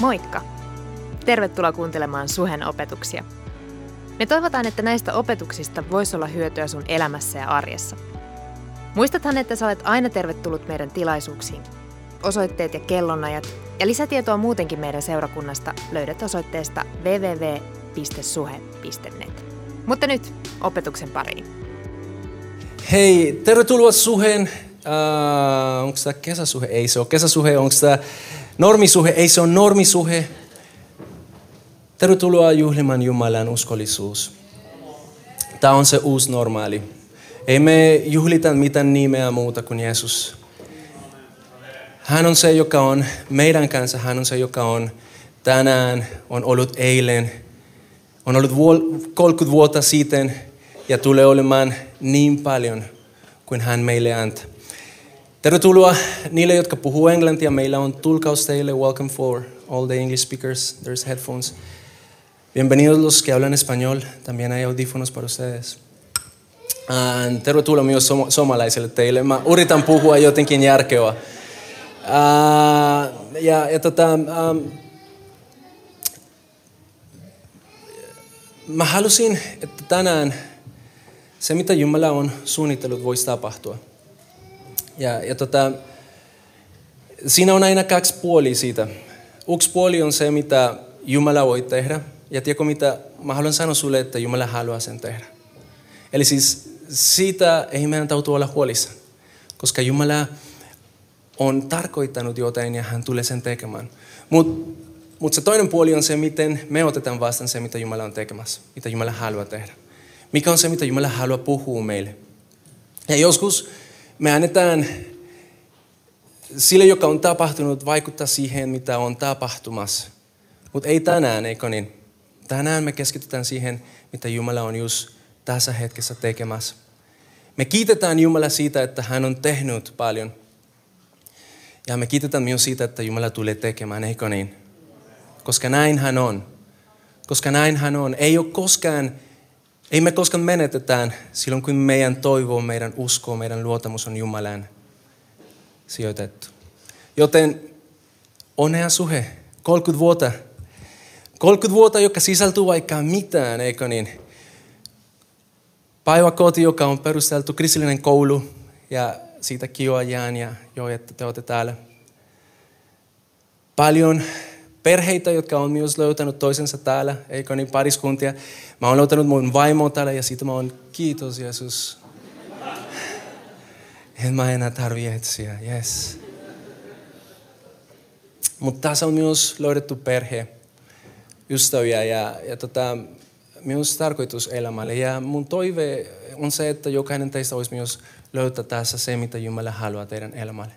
Moikka! Tervetuloa kuuntelemaan Suhen opetuksia. Me toivotaan, että näistä opetuksista voisi olla hyötyä sun elämässä ja arjessa. Muistathan, että sä olet aina tervetullut meidän tilaisuuksiin. Osoitteet ja kellonajat ja lisätietoa muutenkin meidän seurakunnasta löydät osoitteesta www.suhe.net. Mutta nyt opetuksen pariin. Hei, tervetuloa Suheen. Uh, onko tämä kesäsuhe? Ei se ole kesäsuhe. Onko tämä normisuhe? Ei se ole normisuhe. Tervetuloa juhlimaan Jumalan uskollisuus. Tämä on se uusi normaali. Ei me juhlita mitään nimeä muuta kuin Jeesus. Hän on se, joka on meidän kanssa. Hän on se, joka on tänään, on ollut eilen, on ollut 30 vuotta sitten ja tulee olemaan niin paljon kuin hän meille antaa. Tervetuloa niille, jotka puhuu englantia. Meillä on tulkaus teille. Welcome for all the English speakers. There's headphones. Bienvenidos los que hablan español. También hay audífonos para ustedes. Uh, tervetuloa myös som- teille. Mä yritän puhua jotenkin järkeä. Uh, ja, ja tota, um, mä halusin, että tänään se, mitä Jumala on suunnitellut, voisi tapahtua. Ja, ja tota, siinä on aina kaksi puolia siitä. Yksi puoli on se, mitä Jumala voi tehdä. Ja tiedätkö mitä? Mä haluan sanoa sulle, että Jumala haluaa sen tehdä. Eli siis siitä ei meidän tautu olla huolissa. Koska Jumala on tarkoittanut jotain ja hän tulee sen tekemään. Mutta mut se toinen puoli on se, miten me otetaan vastaan se, mitä Jumala on tekemässä. Mitä Jumala haluaa tehdä. Mikä on se, mitä Jumala haluaa puhua meille. Ja joskus me annetaan sille, joka on tapahtunut, vaikuttaa siihen, mitä on tapahtumassa. Mutta ei tänään, eikö niin? Tänään me keskitytään siihen, mitä Jumala on just tässä hetkessä tekemässä. Me kiitetään Jumala siitä, että hän on tehnyt paljon. Ja me kiitetään myös siitä, että Jumala tulee tekemään, eikö niin? Koska näin hän on. Koska näin hän on. Ei ole koskaan ei me koskaan menetetään silloin, kun meidän toivo, meidän usko, meidän luotamus on Jumalan sijoitettu. Joten onnea suhe, 30 vuotta. 30 vuotta, joka sisältyy vaikka mitään, eikö niin? Päiväkoti, joka on perusteltu kristillinen koulu ja siitä kioajaan ja jo, että te olette täällä. Paljon perheitä, jotka on myös löytänyt toisensa täällä, eikö niin pariskuntia. Mä oon löytänyt mun vaimo täällä ja siitä mä oon kiitos Jeesus. En mä enää tarvi etsiä, yes. Mutta tässä on myös löydetty perhe, ystäviä ja, ja tota, myös tarkoitus elämälle. Ja mun toive on se, että jokainen teistä olisi myös löytää tässä se, mitä Jumala haluaa teidän elämälle.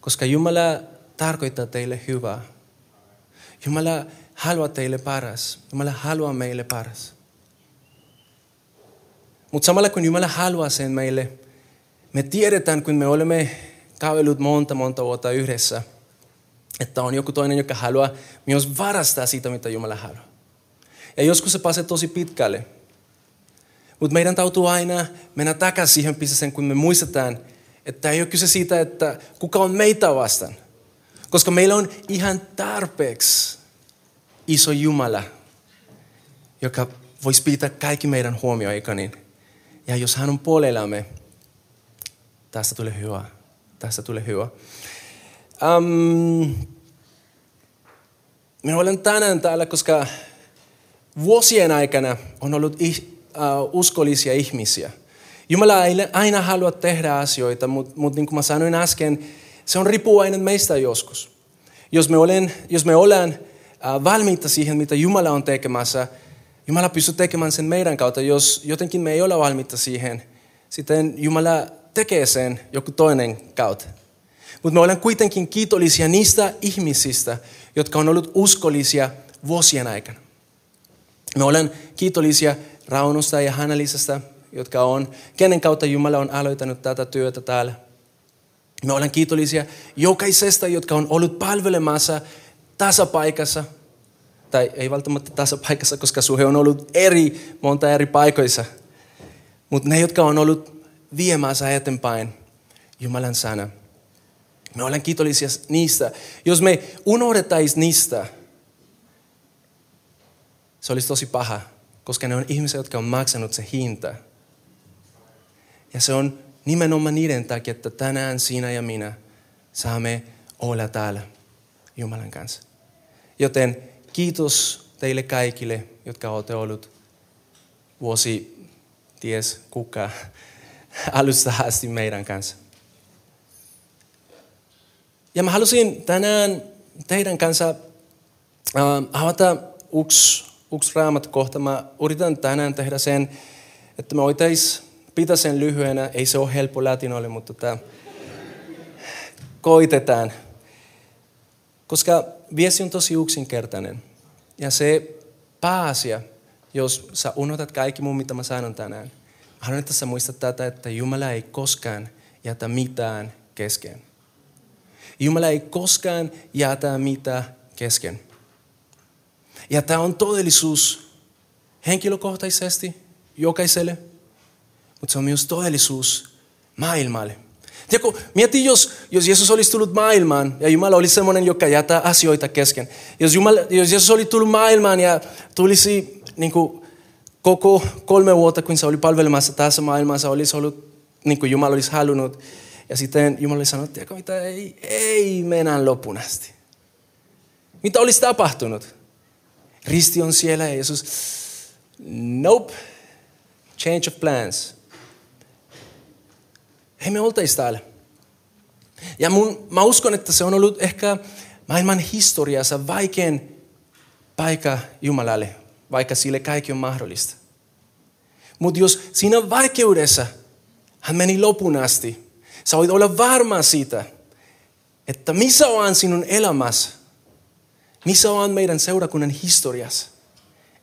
Koska Jumala tarkoittaa teille hyvää. Jumala haluaa teille paras. Jumala haluaa meille paras. Mutta samalla kun Jumala haluaa sen meille, me tiedetään, kun me olemme kävellyt monta, monta vuotta yhdessä, että on joku toinen, joka haluaa myös varastaa siitä, mitä Jumala haluaa. Ja joskus se pääsee tosi pitkälle. Mutta meidän täytyy aina mennä takaisin siihen pisteeseen, kun me muistetaan, että ei ole kyse siitä, että kuka on meitä vastaan. Koska meillä on ihan tarpeeksi iso Jumala, joka voisi pitää kaikki meidän huomioon, eikö niin? Ja jos hän on puolellamme, tästä tulee hyvä. Tästä tulee hyvä. Um, minä olen tänään täällä, koska vuosien aikana on ollut uh, uskollisia ihmisiä. Jumala aina halua tehdä asioita, mutta mut niin kuin mä sanoin äsken, se on riippuvainen meistä joskus. Jos me, olen, jos me ollaan valmiita siihen, mitä Jumala on tekemässä, Jumala pystyy tekemään sen meidän kautta. Jos jotenkin me ei ole valmiita siihen, sitten Jumala tekee sen joku toinen kautta. Mutta me olemme kuitenkin kiitollisia niistä ihmisistä, jotka on ollut uskollisia vuosien aikana. Me olemme kiitollisia Raunosta ja Hannalisesta, jotka on, kenen kautta Jumala on aloittanut tätä työtä täällä. Me olemme kiitollisia jokaisesta, jotka on ollut palvelemassa tässä paikassa. Tai ei välttämättä tässä paikassa, koska suhe on ollut eri, monta eri paikoissa. Mutta ne, jotka on ollut viemässä eteenpäin Jumalan sana. Me olemme kiitollisia niistä. Jos me unohdettaisiin niistä, se olisi tosi paha, koska ne on ihmisiä, jotka on maksanut se hinta. Ja se on nimenomaan niiden takia, että tänään sinä ja minä saamme olla täällä Jumalan kanssa. Joten kiitos teille kaikille, jotka olette ollut vuosi ties kuka alusta asti meidän kanssa. Ja mä halusin tänään teidän kanssa äh, avata yksi, yksi kohta. Mä yritän tänään tehdä sen, että me voitais pitää sen lyhyenä. Ei se ole helppo latinoille, mutta tota, koitetaan. Koska viesti on tosi yksinkertainen. Ja se pääasia, jos sä unohtat kaikki muun, mitä mä sanon tänään. Haluan, että sä muistat tätä, että Jumala ei koskaan jätä mitään kesken. Jumala ei koskaan jätä mitään kesken. Ja tämä on todellisuus henkilökohtaisesti jokaiselle, mutta se on myös todellisuus maailmalle. Tiedätkö, mieti, jos, jos Jeesus olisi tullut maailmaan ja Jumala olisi sellainen, joka jättää asioita kesken. Jos, Jumala, jos Jeesus oli tullut maailmaan ja tulisi niin kuin, koko kolme vuotta, kun se oli palvelemassa tässä maailmassa, olisi ollut niin kuin Jumala olisi halunnut. Ja sitten Jumala oli sanonut, että mitä, ei, ei mennä lopun asti. Mitä olisi tapahtunut? Risti on siellä ja Jeesus, nope, change of plans. Hei, me oltaisi täällä. Ja mun, mä uskon, että se on ollut ehkä maailman historiassa vaikein paikka Jumalalle, vaikka sille kaikki on mahdollista. Mutta jos siinä vaikeudessa hän meni lopun asti, sä voit olla varma siitä, että missä on sinun elämässä, missä on meidän seurakunnan historiassa,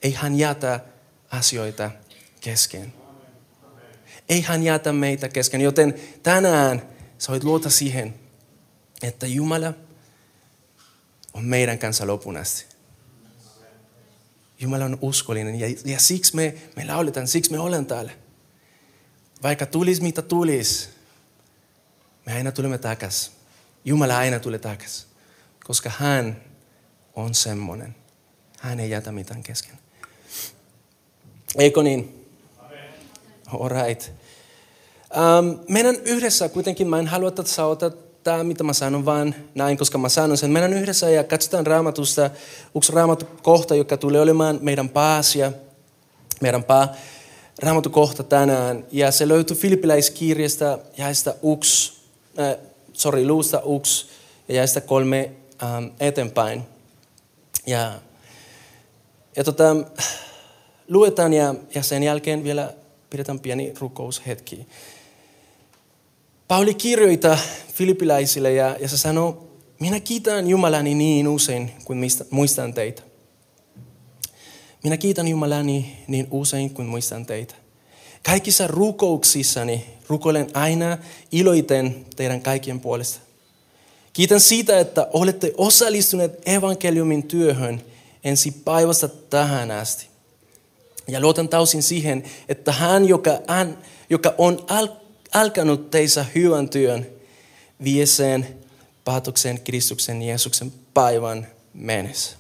ei hän jätä asioita kesken. Ei hän jätä meitä kesken. Joten tänään sä voit luota siihen, että Jumala on meidän kanssa lopun asti. Jumala on uskollinen ja, ja siksi me, me lauletaan, siksi me olemme täällä. Vaikka tulis mitä tulis, me aina tulemme takaisin. Jumala aina tulee takaisin, koska hän on semmoinen. Hän ei jätä mitään kesken. Eikö niin? All right. Um, meidän yhdessä kuitenkin, mä en halua, että sä otat tämä, mitä mä sanon, vaan näin, koska mä sanon sen. Meidän yhdessä ja katsotaan raamatusta yksi kohta, joka tulee olemaan meidän pääasia, meidän pää, kohta tänään. Ja se löytyy Filippiläiskirjasta jäistä yksi, äh, sorry, luusta yksi ja jäistä kolme ähm, eteenpäin. Ja, ja tota, luetaan ja, ja sen jälkeen vielä pidetään pieni rukoushetki. Pauli kirjoita filippiläisille ja, ja se sanoo, minä kiitän Jumalani niin usein kuin muistan teitä. Minä kiitän Jumalani niin usein kuin muistan teitä. Kaikissa rukouksissani rukoilen aina iloiten teidän kaikkien puolesta. Kiitän siitä, että olette osallistuneet evankeliumin työhön ensi päivästä tähän asti. Ja luotan täysin siihen, että hän, joka, hän, joka on al, alkanut teissä hyvän työn, vie sen päätöksen Kristuksen Jeesuksen päivän mennessä.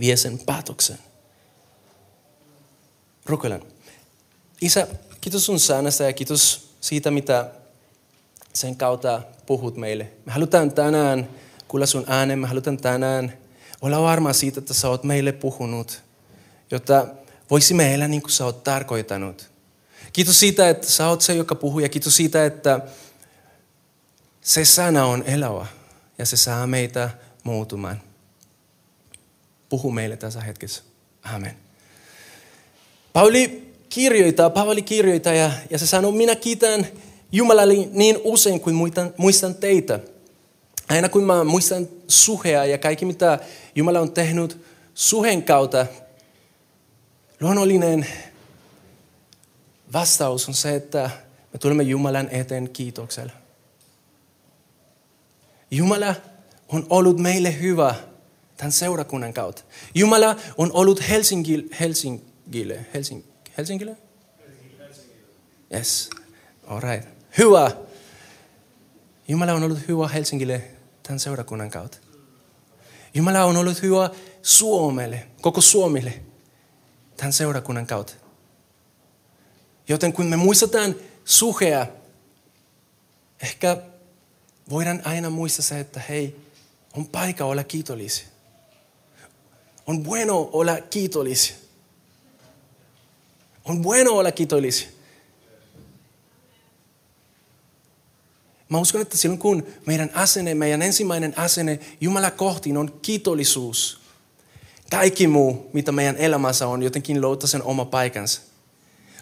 Vie sen päätöksen. Rukoilen. Isä, kiitos sun säännöstä ja kiitos siitä, mitä sen kautta puhut meille. Me halutaan tänään kuulla sun äänen, me halutaan tänään olla varma siitä, että sä oot meille puhunut, jotta voisimme elää niin kuin sä oot tarkoittanut. Kiitos siitä, että sä oot se, joka puhuu ja kiitos siitä, että se sana on elävä ja se saa meitä muutumaan. Puhu meille tässä hetkessä. Amen. Pauli kirjoittaa, Pauli kirjoittaa ja, ja se sanoo, minä kiitän Jumalalle niin usein kuin muistan, muistan teitä. Aina kun mä muistan suhea ja kaikki mitä Jumala on tehnyt suhen kautta, luonnollinen vastaus on se, että me tulemme Jumalan eteen kiitoksella. Jumala on ollut meille hyvä tämän seurakunnan kautta. Jumala on ollut Helsingille, Helsingille, Helsing, Helsingille? Yes, all right. Hyvä. Jumala on ollut hyvä Helsingille tämän seurakunnan kautta. Jumala on ollut hyvä Suomelle, koko Suomelle, tämän seurakunnan kautta. Joten kun me muistetaan suhea, ehkä voidaan aina muistaa se, että hei, on paikka olla kiitollisia. On bueno olla kiitollisia. On bueno olla kiitollisia. Mä uskon, että silloin kun meidän asenne, meidän ensimmäinen asenne Jumala kohti on kiitollisuus, kaikki muu, mitä meidän elämässä on, jotenkin löytää sen oma paikansa.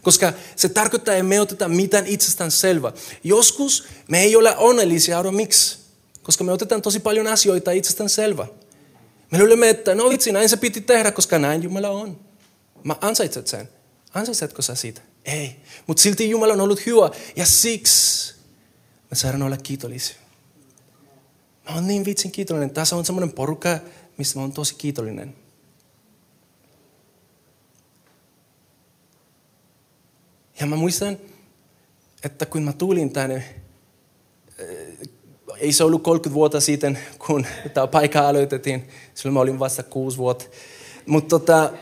Koska se tarkoittaa, että me oteta mitään itsestään selvä. Joskus me ei ole onnellisia, arvo miksi? Koska me otetaan tosi paljon asioita itsestään selvä. Me luulemme, että no vitsi, näin se piti tehdä, koska näin Jumala on. Mä ansaitset sen. Ansaitsetko sä siitä? Ei. Mutta silti Jumala on ollut hyvä ja siksi me saadaan olla kiitollisia. Mä oon niin vitsin kiitollinen. Tässä on semmoinen porukka, mistä mä oon tosi kiitollinen. Ja mä muistan, että kun mä tulin tänne, eh, ei se ollut 30 vuotta sitten, kun tämä paikka aloitettiin. Silloin mä olin vasta kuusi vuotta. Mutta tota,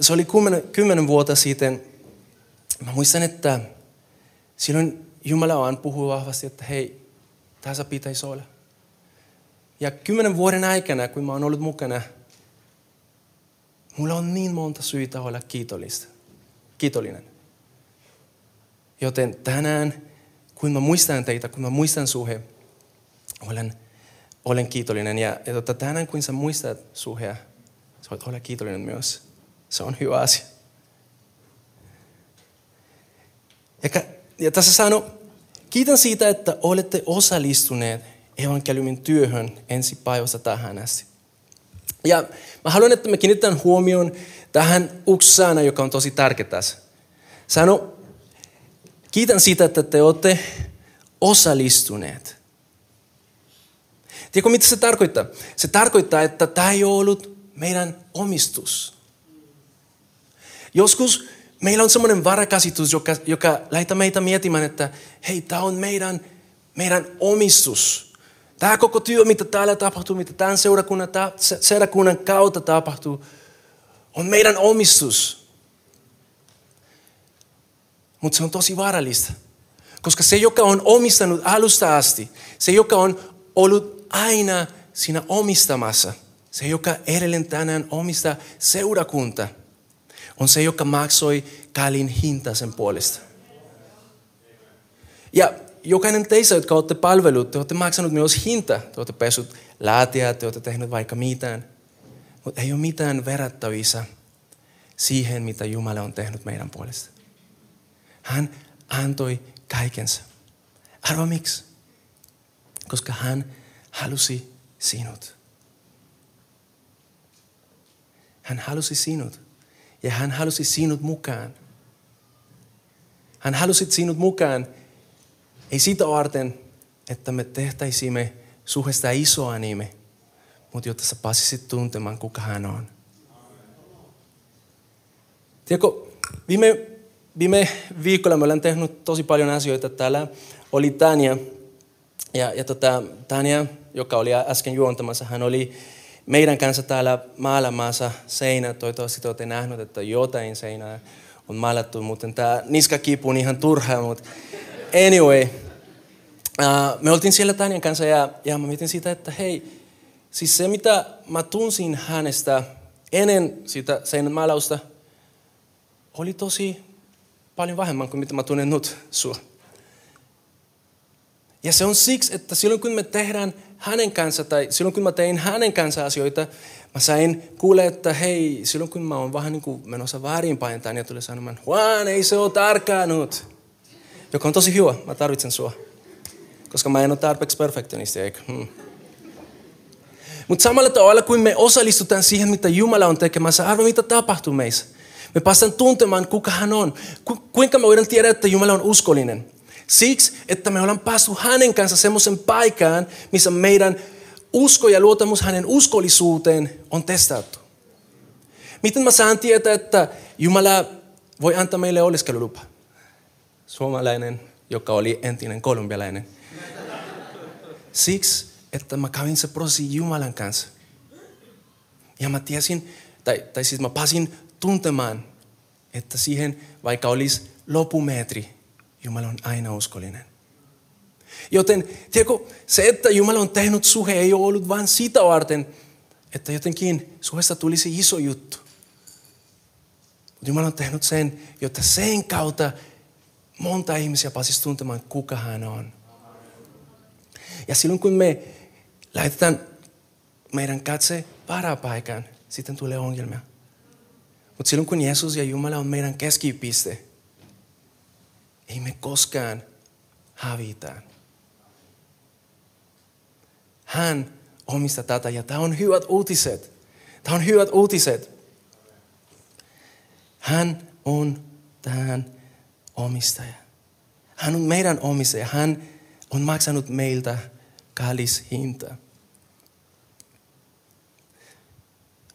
se oli kymmenen, kymmenen vuotta sitten. Mä muistan, että silloin Jumala on puhuu vahvasti, että hei, tässä pitäisi olla. Ja kymmenen vuoden aikana, kun mä oon ollut mukana, mulla on niin monta syytä olla kiitollista. Kiitollinen. Joten tänään, kun mä muistan teitä, kun mä muistan suhe, olen, olen kiitollinen. Ja, ja tota, tänään, kun sä muistat suhea, sä voit olla kiitollinen myös. Se on hyvä asia. Ja, ja tässä sano, kiitän siitä, että olette osallistuneet evankeliumin työhön ensi päivästä tähän asti. Ja mä haluan, että me kiinnitetään huomioon tähän yksi joka on tosi tärkeä tässä. Sano, Kiitän siitä, että te olette osallistuneet. Tiedätkö, mitä se tarkoittaa? Se tarkoittaa, että tämä ei ole ollut meidän omistus. Joskus meillä on semmoinen varakasitus, joka, joka lähettää meitä miettimään, että hei, tämä on meidän, meidän omistus. Tämä koko työ, mitä täällä tapahtuu, mitä tämän seurakunnan, seurakunnan kautta tapahtuu, on meidän omistus. Mutta se on tosi vaarallista. Koska se, joka on omistanut alusta asti, se, joka on ollut aina siinä omistamassa, se, joka edelleen tänään omistaa seurakunta, on se, joka maksoi kalin hinta sen puolesta. Ja jokainen teistä, jotka olette palvelut, te olette maksanut myös hinta. Te olette pesut laatia, te olette tehnyt vaikka mitään. Mutta ei ole mitään verrattavissa siihen, mitä Jumala on tehnyt meidän puolesta. Hän antoi kaikensa. Arvo miksi? Koska hän halusi sinut. Hän halusi sinut. Ja hän halusi sinut mukaan. Hän halusi sinut mukaan, ei sitä varten, että me tehtäisimme suhesta isoa nime, mutta jotta sä pääsisit tuntemaan, kuka hän on. Tiedätkö, viime viime viikolla me olen tehnyt tosi paljon asioita. Täällä oli Tania, ja, ja tota, Tania, joka oli äsken juontamassa, hän oli meidän kanssa täällä maailmassa seinä. Toivottavasti olette nähneet, että jotain seinää on maalattu, mutta tämä niskakipu on ihan turhaa, mutta anyway. Uh, me oltiin siellä Tanian kanssa ja, ja mä mietin sitä, että hei, siis se mitä mä tunsin hänestä ennen sitä seinän maalausta, oli tosi paljon vähemmän kuin mitä mä tunnen nyt sua. Ja se on siksi, että silloin kun me tehdään hänen kanssa, tai silloin kun mä tein hänen kanssa asioita, mä sain kuulla, että hei, silloin kun mä oon vähän niin kuin menossa väärinpäin, ja tulee sanomaan, Juan, ei se ole tarkkaanut. Joka on tosi hyvä, mä tarvitsen sua. Koska mä en ole tarpeeksi perfektionisti, eikö? Hmm. Mutta samalla tavalla, kun me osallistutaan siihen, mitä Jumala on tekemässä, arvo mitä tapahtuu meissä. Me päästään tuntemaan, kuka hän on. Ku, kuinka me voidaan tiedä, että Jumala on uskollinen? Siksi, että me ollaan päässyt hänen kanssa semmoisen paikaan, missä meidän usko ja luottamus hänen uskollisuuteen on testattu. Miten mä saan tietää, että Jumala voi antaa meille oleskelulupa? Suomalainen, joka oli entinen kolumbialainen. Siksi, että mä kävin se prosessi Jumalan kanssa. Ja mä tiesin, tai, tai siis mä pasin tuntemaan, että siihen, vaikka olisi lopumetri, Jumala on aina uskollinen. Joten, tiedätkö, se, että Jumala on tehnyt suhe, ei ole ollut vain sitä varten, että jotenkin suhesta tulisi iso juttu. Jumala on tehnyt sen, jotta sen kautta monta ihmisiä pääsisi tuntemaan, kuka hän on. Ja silloin kun me laitetaan meidän katse varapaikan, sitten tulee ongelmia. Silloin kun Jeesus ja Jumala on meidän keskipiste, ei me koskaan hävitään. Hän omistaa tätä ja tämä on hyvät uutiset. Tämä on hyvät uutiset. Hän on tähän omistaja. Hän on meidän omistaja. Hän on maksanut meiltä kallis hinta.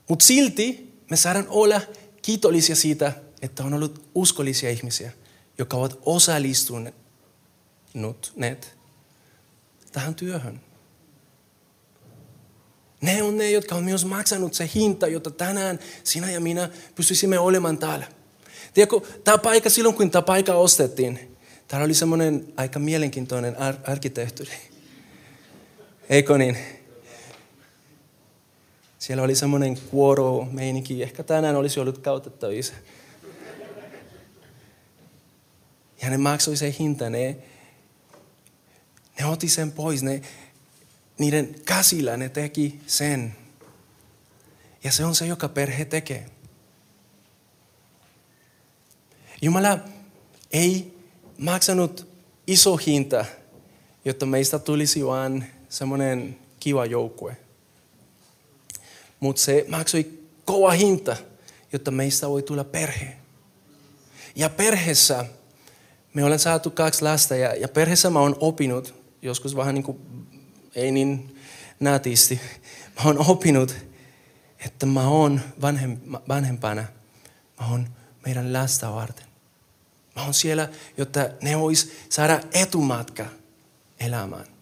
Mutta silti me saadaan olla kiitollisia siitä, että on ollut uskollisia ihmisiä, jotka ovat osallistuneet tähän työhön. Ne on ne, jotka on myös maksanut se hinta, jotta tänään sinä ja minä pystyisimme olemaan täällä. Tiedätkö, tämä paikka, silloin kun tämä paikka ostettiin, täällä oli semmoinen aika mielenkiintoinen ar- arkkitehtuuri. Eikö niin? Siellä oli semmoinen kuoro meininki, ehkä tänään olisi ollut käytettävissä. Ja ne maksoi sen hinta, ne, ne otti sen pois, ne, niiden käsillä ne teki sen. Ja se on se, joka perhe tekee. Jumala ei maksanut iso hinta, jotta meistä tulisi vain semmoinen kiva joukkue. Mutta se maksoi kova hinta, jotta meistä voi tulla perhe. Ja perheessä me olen saatu kaksi lasta ja, ja perheessä mä oon opinut, joskus vähän niin kuin, ei niin nätisti, mä oon opinut, että mä oon vanhem, vanhempana, mä oon meidän lasta varten. Mä oon siellä, jotta ne vois saada etumatka elämään.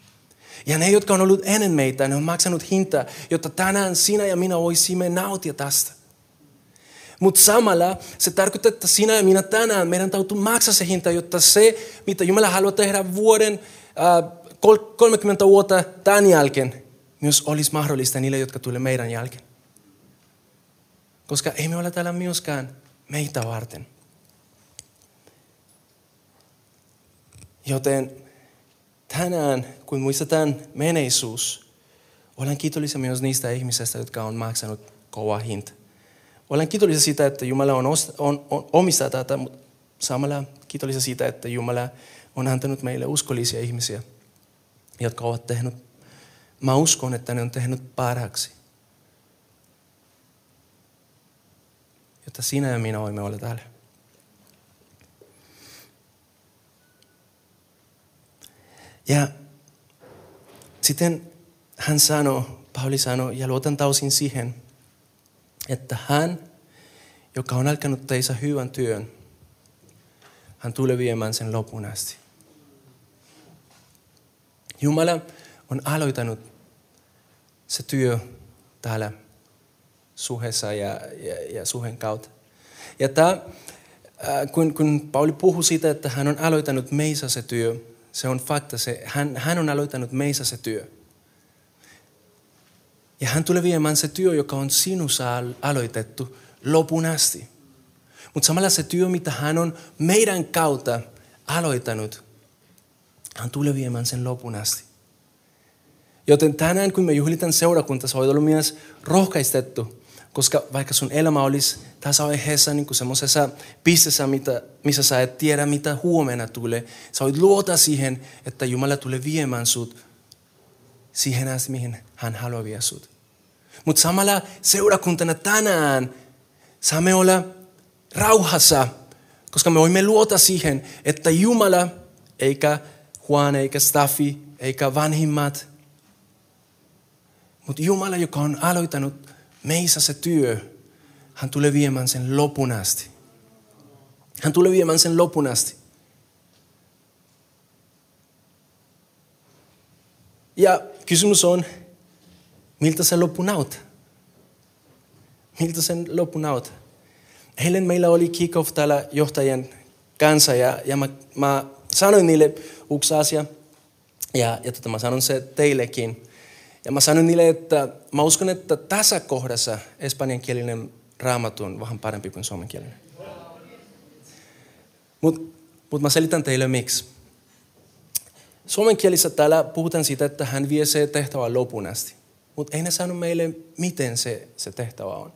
Ja ne, jotka on ollut ennen meitä, ne on maksanut hintaa, jotta tänään sinä ja minä voisimme nautia tästä. Mutta samalla se tarkoittaa, että sinä ja minä tänään meidän täytyy maksaa se hinta, jotta se, mitä Jumala haluaa tehdä vuoden äh, 30 vuotta tämän jälkeen, myös olisi mahdollista niille, jotka tulee meidän jälkeen. Koska ei me ole täällä myöskään meitä varten. Joten tänään, kun muistetaan menneisuus, olen kiitollisia myös niistä ihmisistä, jotka on maksanut kova hinta. Olen kiitollisia siitä, että Jumala on, on, on omistaa tätä, mutta samalla kiitollisia siitä, että Jumala on antanut meille uskollisia ihmisiä, jotka ovat tehneet, mä uskon, että ne on tehnyt parhaaksi. Jotta sinä ja minä voimme olla täällä. Ja sitten hän sanoi, Pauli sanoi, ja luotan tausin siihen, että hän, joka on alkanut teissä hyvän työn, hän tulee viemään sen lopun asti. Jumala on aloittanut se työ täällä suhessa ja, ja, ja suhen kautta. Ja tämä, kun, kun Pauli puhuu siitä, että hän on aloittanut meissä se työ, se on fakta. Se, hän, hän on aloittanut meissä se työ. Ja hän tulee viemään se työ, joka on sinussa aloitettu lopun asti. Mutta samalla se työ, mitä hän on meidän kautta aloittanut, hän tulee viemään sen lopun asti. Joten tänään, kun me juhlitan seurakunta, sä olet ollut myös rohkaistettu, koska vaikka sun elämä olisi tässä vaiheessa niin semmoisessa pisteessä, mitä, missä sä et tiedä, mitä huomenna tulee, sä voit luota siihen, että Jumala tulee viemään sut siihen asti, mihin hän haluaa viedä sut. Mutta samalla seurakuntana tänään saamme olla rauhassa, koska me voimme luota siihen, että Jumala, eikä Juan, eikä Staffi, eikä vanhimmat, mutta Jumala, joka on aloittanut meissä se työ, hän tulee viemään sen lopun asti. Hän tulee viemään sen lopun asti. Ja kysymys on, miltä se loppu näyttää? miltä sen loppu näyttää. Eilen meillä oli kick-off täällä johtajien kanssa ja, ja mä, mä sanoin niille yksi asia ja, ja tota, mä sanon se teillekin. Ja mä sanoin niille, että mä uskon, että tässä kohdassa espanjankielinen raamattu on vähän parempi kuin suomenkielinen. Mutta mut mä selitän teille miksi. Suomenkielissä täällä puhutaan siitä, että hän vie se tehtävä lopun asti. Mutta ei ne sanonut meille, miten se, se tehtävä on.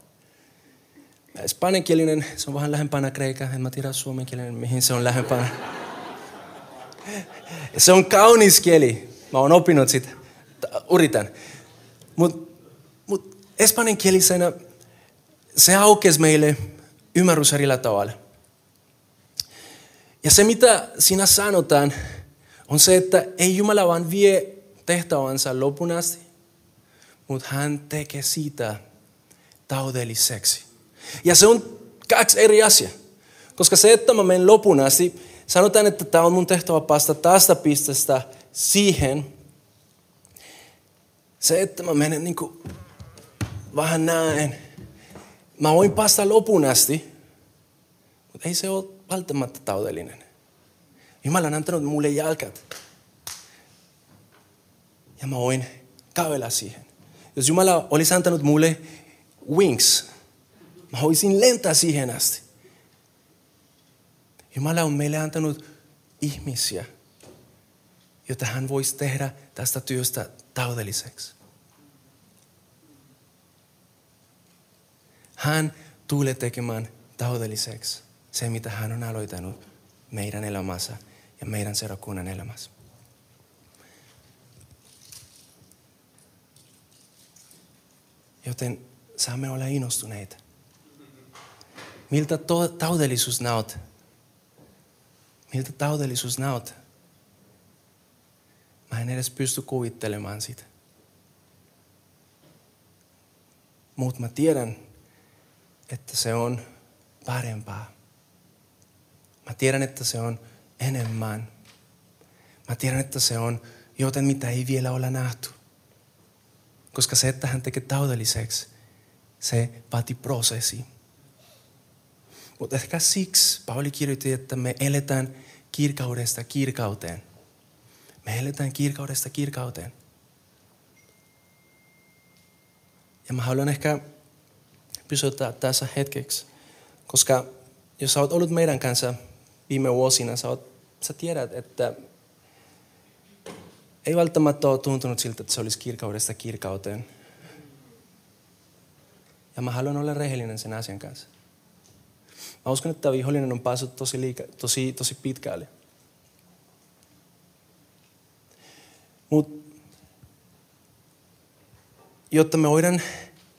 Espanjankielinen, se on vähän lähempänä kreika. En mä tiedä suomenkielinen, mihin se on lähempänä. Se on kaunis kieli. Mä oon oppinut sitä. Yritän. Mutta mut espanjankielisenä se aukesi meille ymmärrys erillä tavalla. Ja se, mitä siinä sanotaan, on se, että ei Jumala vaan vie tehtävänsä lopun asti, mutta hän tekee siitä taudelliseksi. Ja se on kaksi eri asiaa. Koska se, että mä menen lopun asti, sanotaan, että tämä on mun tehtävä päästä tästä pisteestä siihen. Se, että mä menen niin kuin vähän näin. Mä voin päästä lopun asti, mutta ei se ole välttämättä taudellinen. Jumala on antanut mulle jalkat. Ja mä voin kävellä siihen. Jos Jumala olisi antanut mulle wings, mä voisin lentää siihen asti. Jumala on meille antanut ihmisiä, jotta hän voisi tehdä tästä työstä taudelliseksi. Hän tulee tekemään taudelliseksi se, mitä hän on aloittanut meidän elämässä ja meidän seurakunnan elämässä. Joten saamme olla innostuneita. Miltä to- taudellisuus näyttää? Miltä taudellisuus näyttää? Mä en edes pysty kuvittelemaan sitä. Mutta mä tiedän, että se on parempaa. Mä tiedän, että se on enemmän. Mä tiedän, että se on joten mitä ei vielä ole nähty. Koska se, että hän tekee taudelliseksi, se vaati prosessi. Mutta ehkä siksi Pauli kirjoitti, että me eletään kirkaudesta kirkauteen. Me eletään kirkaudesta kirkauteen. Ja mä haluan ehkä pysyttää tässä hetkeksi, koska jos sä oot ollut meidän kanssa viime vuosina, sä, oot, sä tiedät, että ei välttämättä ole tuntunut siltä, että se olisi kirkaudesta kirkauteen. Ja mä haluan olla rehellinen sen asian kanssa. Mä uskon, että vihollinen on päässyt tosi, liika, tosi, tosi pitkäälle. Mutta jotta me voidaan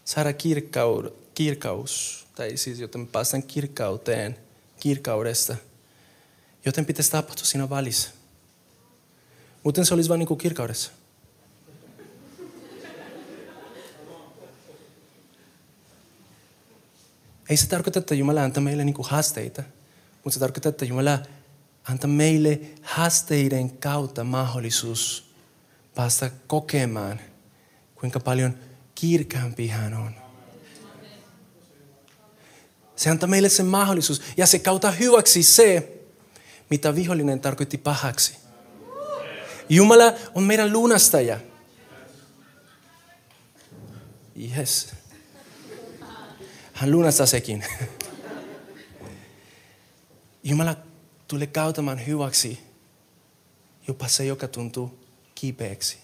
saada kirkkaud, kirkaus, tai siis jotta me päästään kirkkauteen, kirkaudesta, joten pitäisi tapahtua siinä välissä. Muuten se olisi vain niin kuin kirkaudessa. Ei se tarkoita, että Jumala antaa meille niin kuin haasteita, mutta se tarkoittaa, että Jumala antaa meille haasteiden kautta mahdollisuus päästä kokemaan, kuinka paljon kirkaampi hän on. Se antaa meille sen mahdollisuus ja se kautta hyväksi se, mitä vihollinen tarkoitti pahaksi. Jumala on meidän lunastaja. Yes. Hän lunastaa sekin. Jumala tulee kautamaan hyväksi jopa se, joka tuntuu kipeäksi.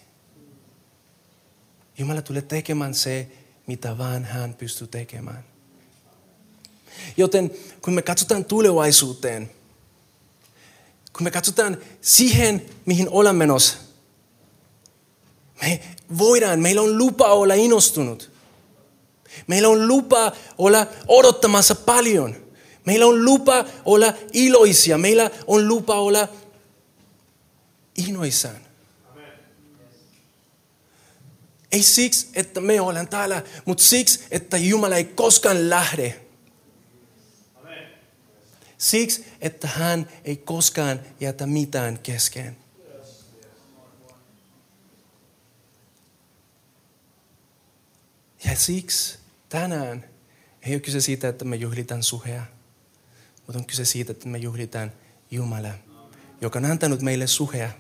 Jumala tulee tekemään se, mitä vaan hän pystyy tekemään. Joten kun me katsotaan tulevaisuuteen, kun me katsotaan siihen, mihin olemme menossa, me voidaan, meillä on lupa olla innostunut. Meillä on lupa olla odottamassa paljon. Meillä on lupa olla iloisia. Meillä on lupa olla innoissaan. Ei siksi, että me ollaan täällä, mutta siksi, että Jumala ei koskaan lähde. Siksi, että hän ei koskaan jätä mitään kesken. Ja siksi tänään Ei ole kyse siitä, että me juhlitaan suhea, mutta on kyse siitä, että me juhlitaan Jumalaa, joka on antanut meille suhea,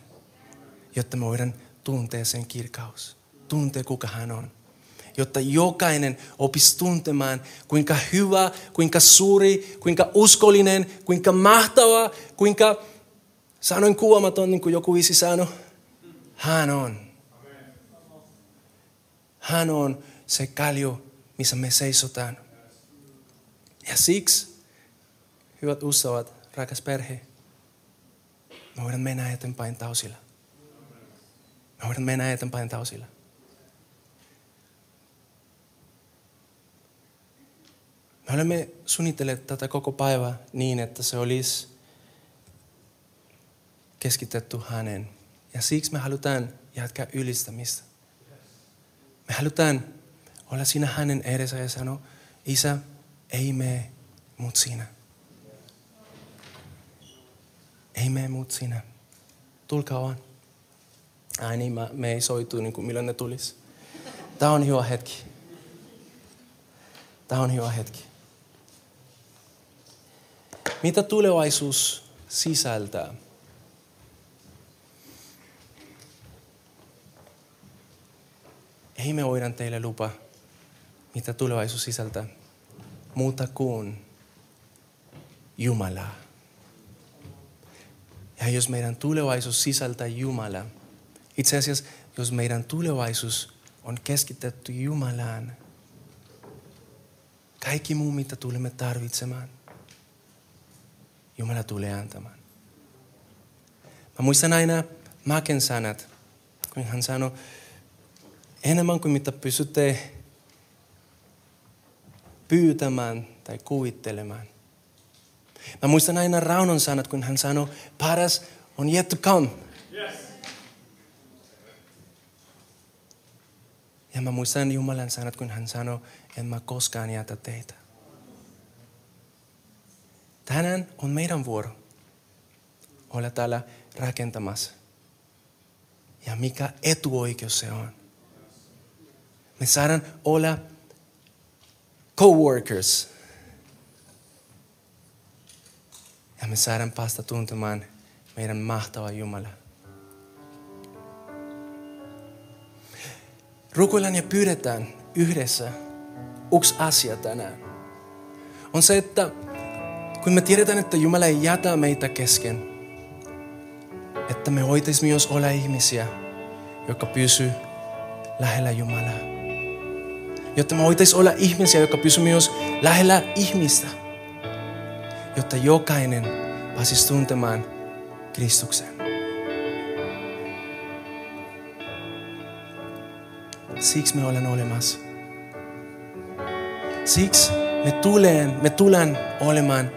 jotta me voidaan tuntea sen kirkaus. Tuntea, kuka hän on. Jotta jokainen opisi tuntemaan, kuinka hyvä, kuinka suuri, kuinka uskollinen, kuinka mahtava, kuinka sanoin kuomaton, niin kuin joku isi sanoi. Hän on. Hän on se kalju, missä me seisotaan. Ja siksi, hyvät uskovat, rakas perhe, me voidaan mennä eteenpäin tausilla. Me voidaan mennä eteenpäin tausilla. Me olemme suunnitelleet tätä koko päivää niin, että se olisi keskitetty hänen. Ja siksi me halutaan jatkaa ylistämistä. Me halutaan olla siinä hänen edessä ja sanoa, Isä, ei me, mut sinä. Ei me, mut sinä. Tulkaa vaan. Ai niin, me ei soitu niin kuin milloin ne tulisi. Tämä on hyvä hetki. Tämä on hyvä hetki. Mitä tulevaisuus sisältää? Ei me voida teille lupa, mitä tulevaisuus sisältää, muuta kuin Jumalaa. Ja jos meidän tulevaisuus sisältää Jumalaa, itse asiassa jos meidän tulevaisuus on keskitetty Jumalaan, kaikki muu, mitä tulemme tarvitsemaan, Jumala tulee antamaan. Mä muistan aina Maken sanat, kun hän sanoi, enemmän kuin mitä pysytte pyytämään tai kuvittelemaan. Mä muistan aina Raunon sanat, kun hän sanoi, paras on yet to come. Ja mä muistan Jumalan sanat, kun hän sanoi, en mä koskaan jätä teitä. Tänään on meidän vuoro olla täällä rakentamassa. Ja mikä etuoikeus se on. Me saadaan olla coworkers. Ja me saadaan päästä tuntemaan meidän mahtava Jumala. Rukoillaan ja pyydetään yhdessä yksi asia tänään. On se, että kun me tiedetään, että Jumala ei jätä meitä kesken, että me voitaisiin myös olla ihmisiä, jotka pysyy lähellä Jumalaa jotta me voitaisiin olla ihmisiä, jotka pysyvät myös lähellä ihmistä, jotta jokainen pääsisi tuntemaan Kristuksen. Siksi me olemme olemassa. Siksi me tulen, me tulen olemaan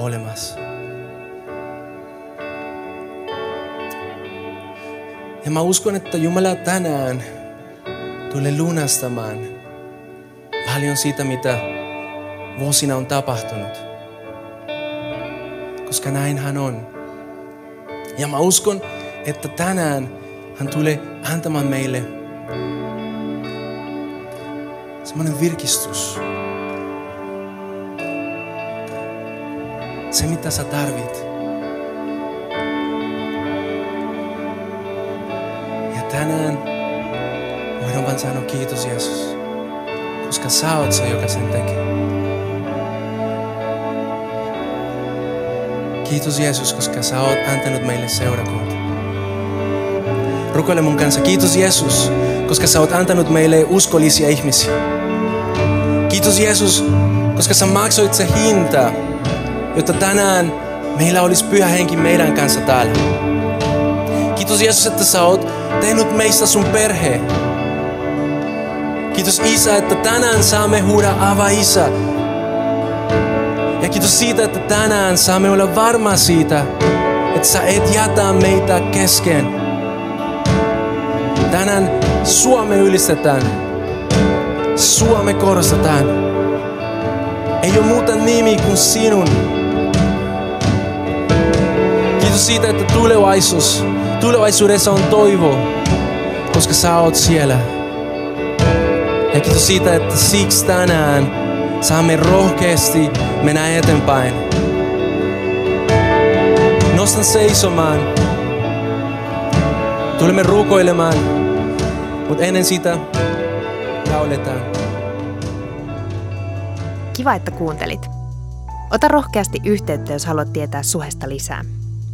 olemassa. Ja mä uskon, että Jumala tänään tulee lunastamaan paljon siitä, mitä vuosina on tapahtunut. Koska näin hän on. Ja mä uskon, että tänään hän tulee antamaan meille semmoinen virkistys. Se, mitä sä tarvit. Ja tänään voidaan vain sanoa kiitos Jeesus koska sä oot se, joka sen tekee. Kiitos Jeesus, koska sä oot antanut meille seurakunta. Rukoile mun kanssa. Kiitos Jeesus, koska sä oot antanut meille uskollisia ihmisiä. Kiitos Jeesus, koska sä maksoit se hinta, jotta tänään meillä olisi pyhä henki meidän kanssa täällä. Kiitos Jeesus, että sä oot tehnyt meistä sun perheen. Kiitos Isä, että tänään saamme huuda Ava Isä. Ja kiitos siitä, että tänään saamme olla varma siitä, että sä et jätä meitä kesken. Tänään Suome ylistetään. Suome korostetaan. Ei ole muuta nimi kuin sinun. Kiitos siitä, että tulevaisuus, tulevaisuudessa on toivo, koska sä oot siellä. Ja kiitos siitä, että siksi tänään saamme rohkeasti mennä eteenpäin. Nostan seisomaan. Tulemme rukoilemaan, mutta ennen sitä lauletaan. Kiva, että kuuntelit. Ota rohkeasti yhteyttä, jos haluat tietää Suhesta lisää.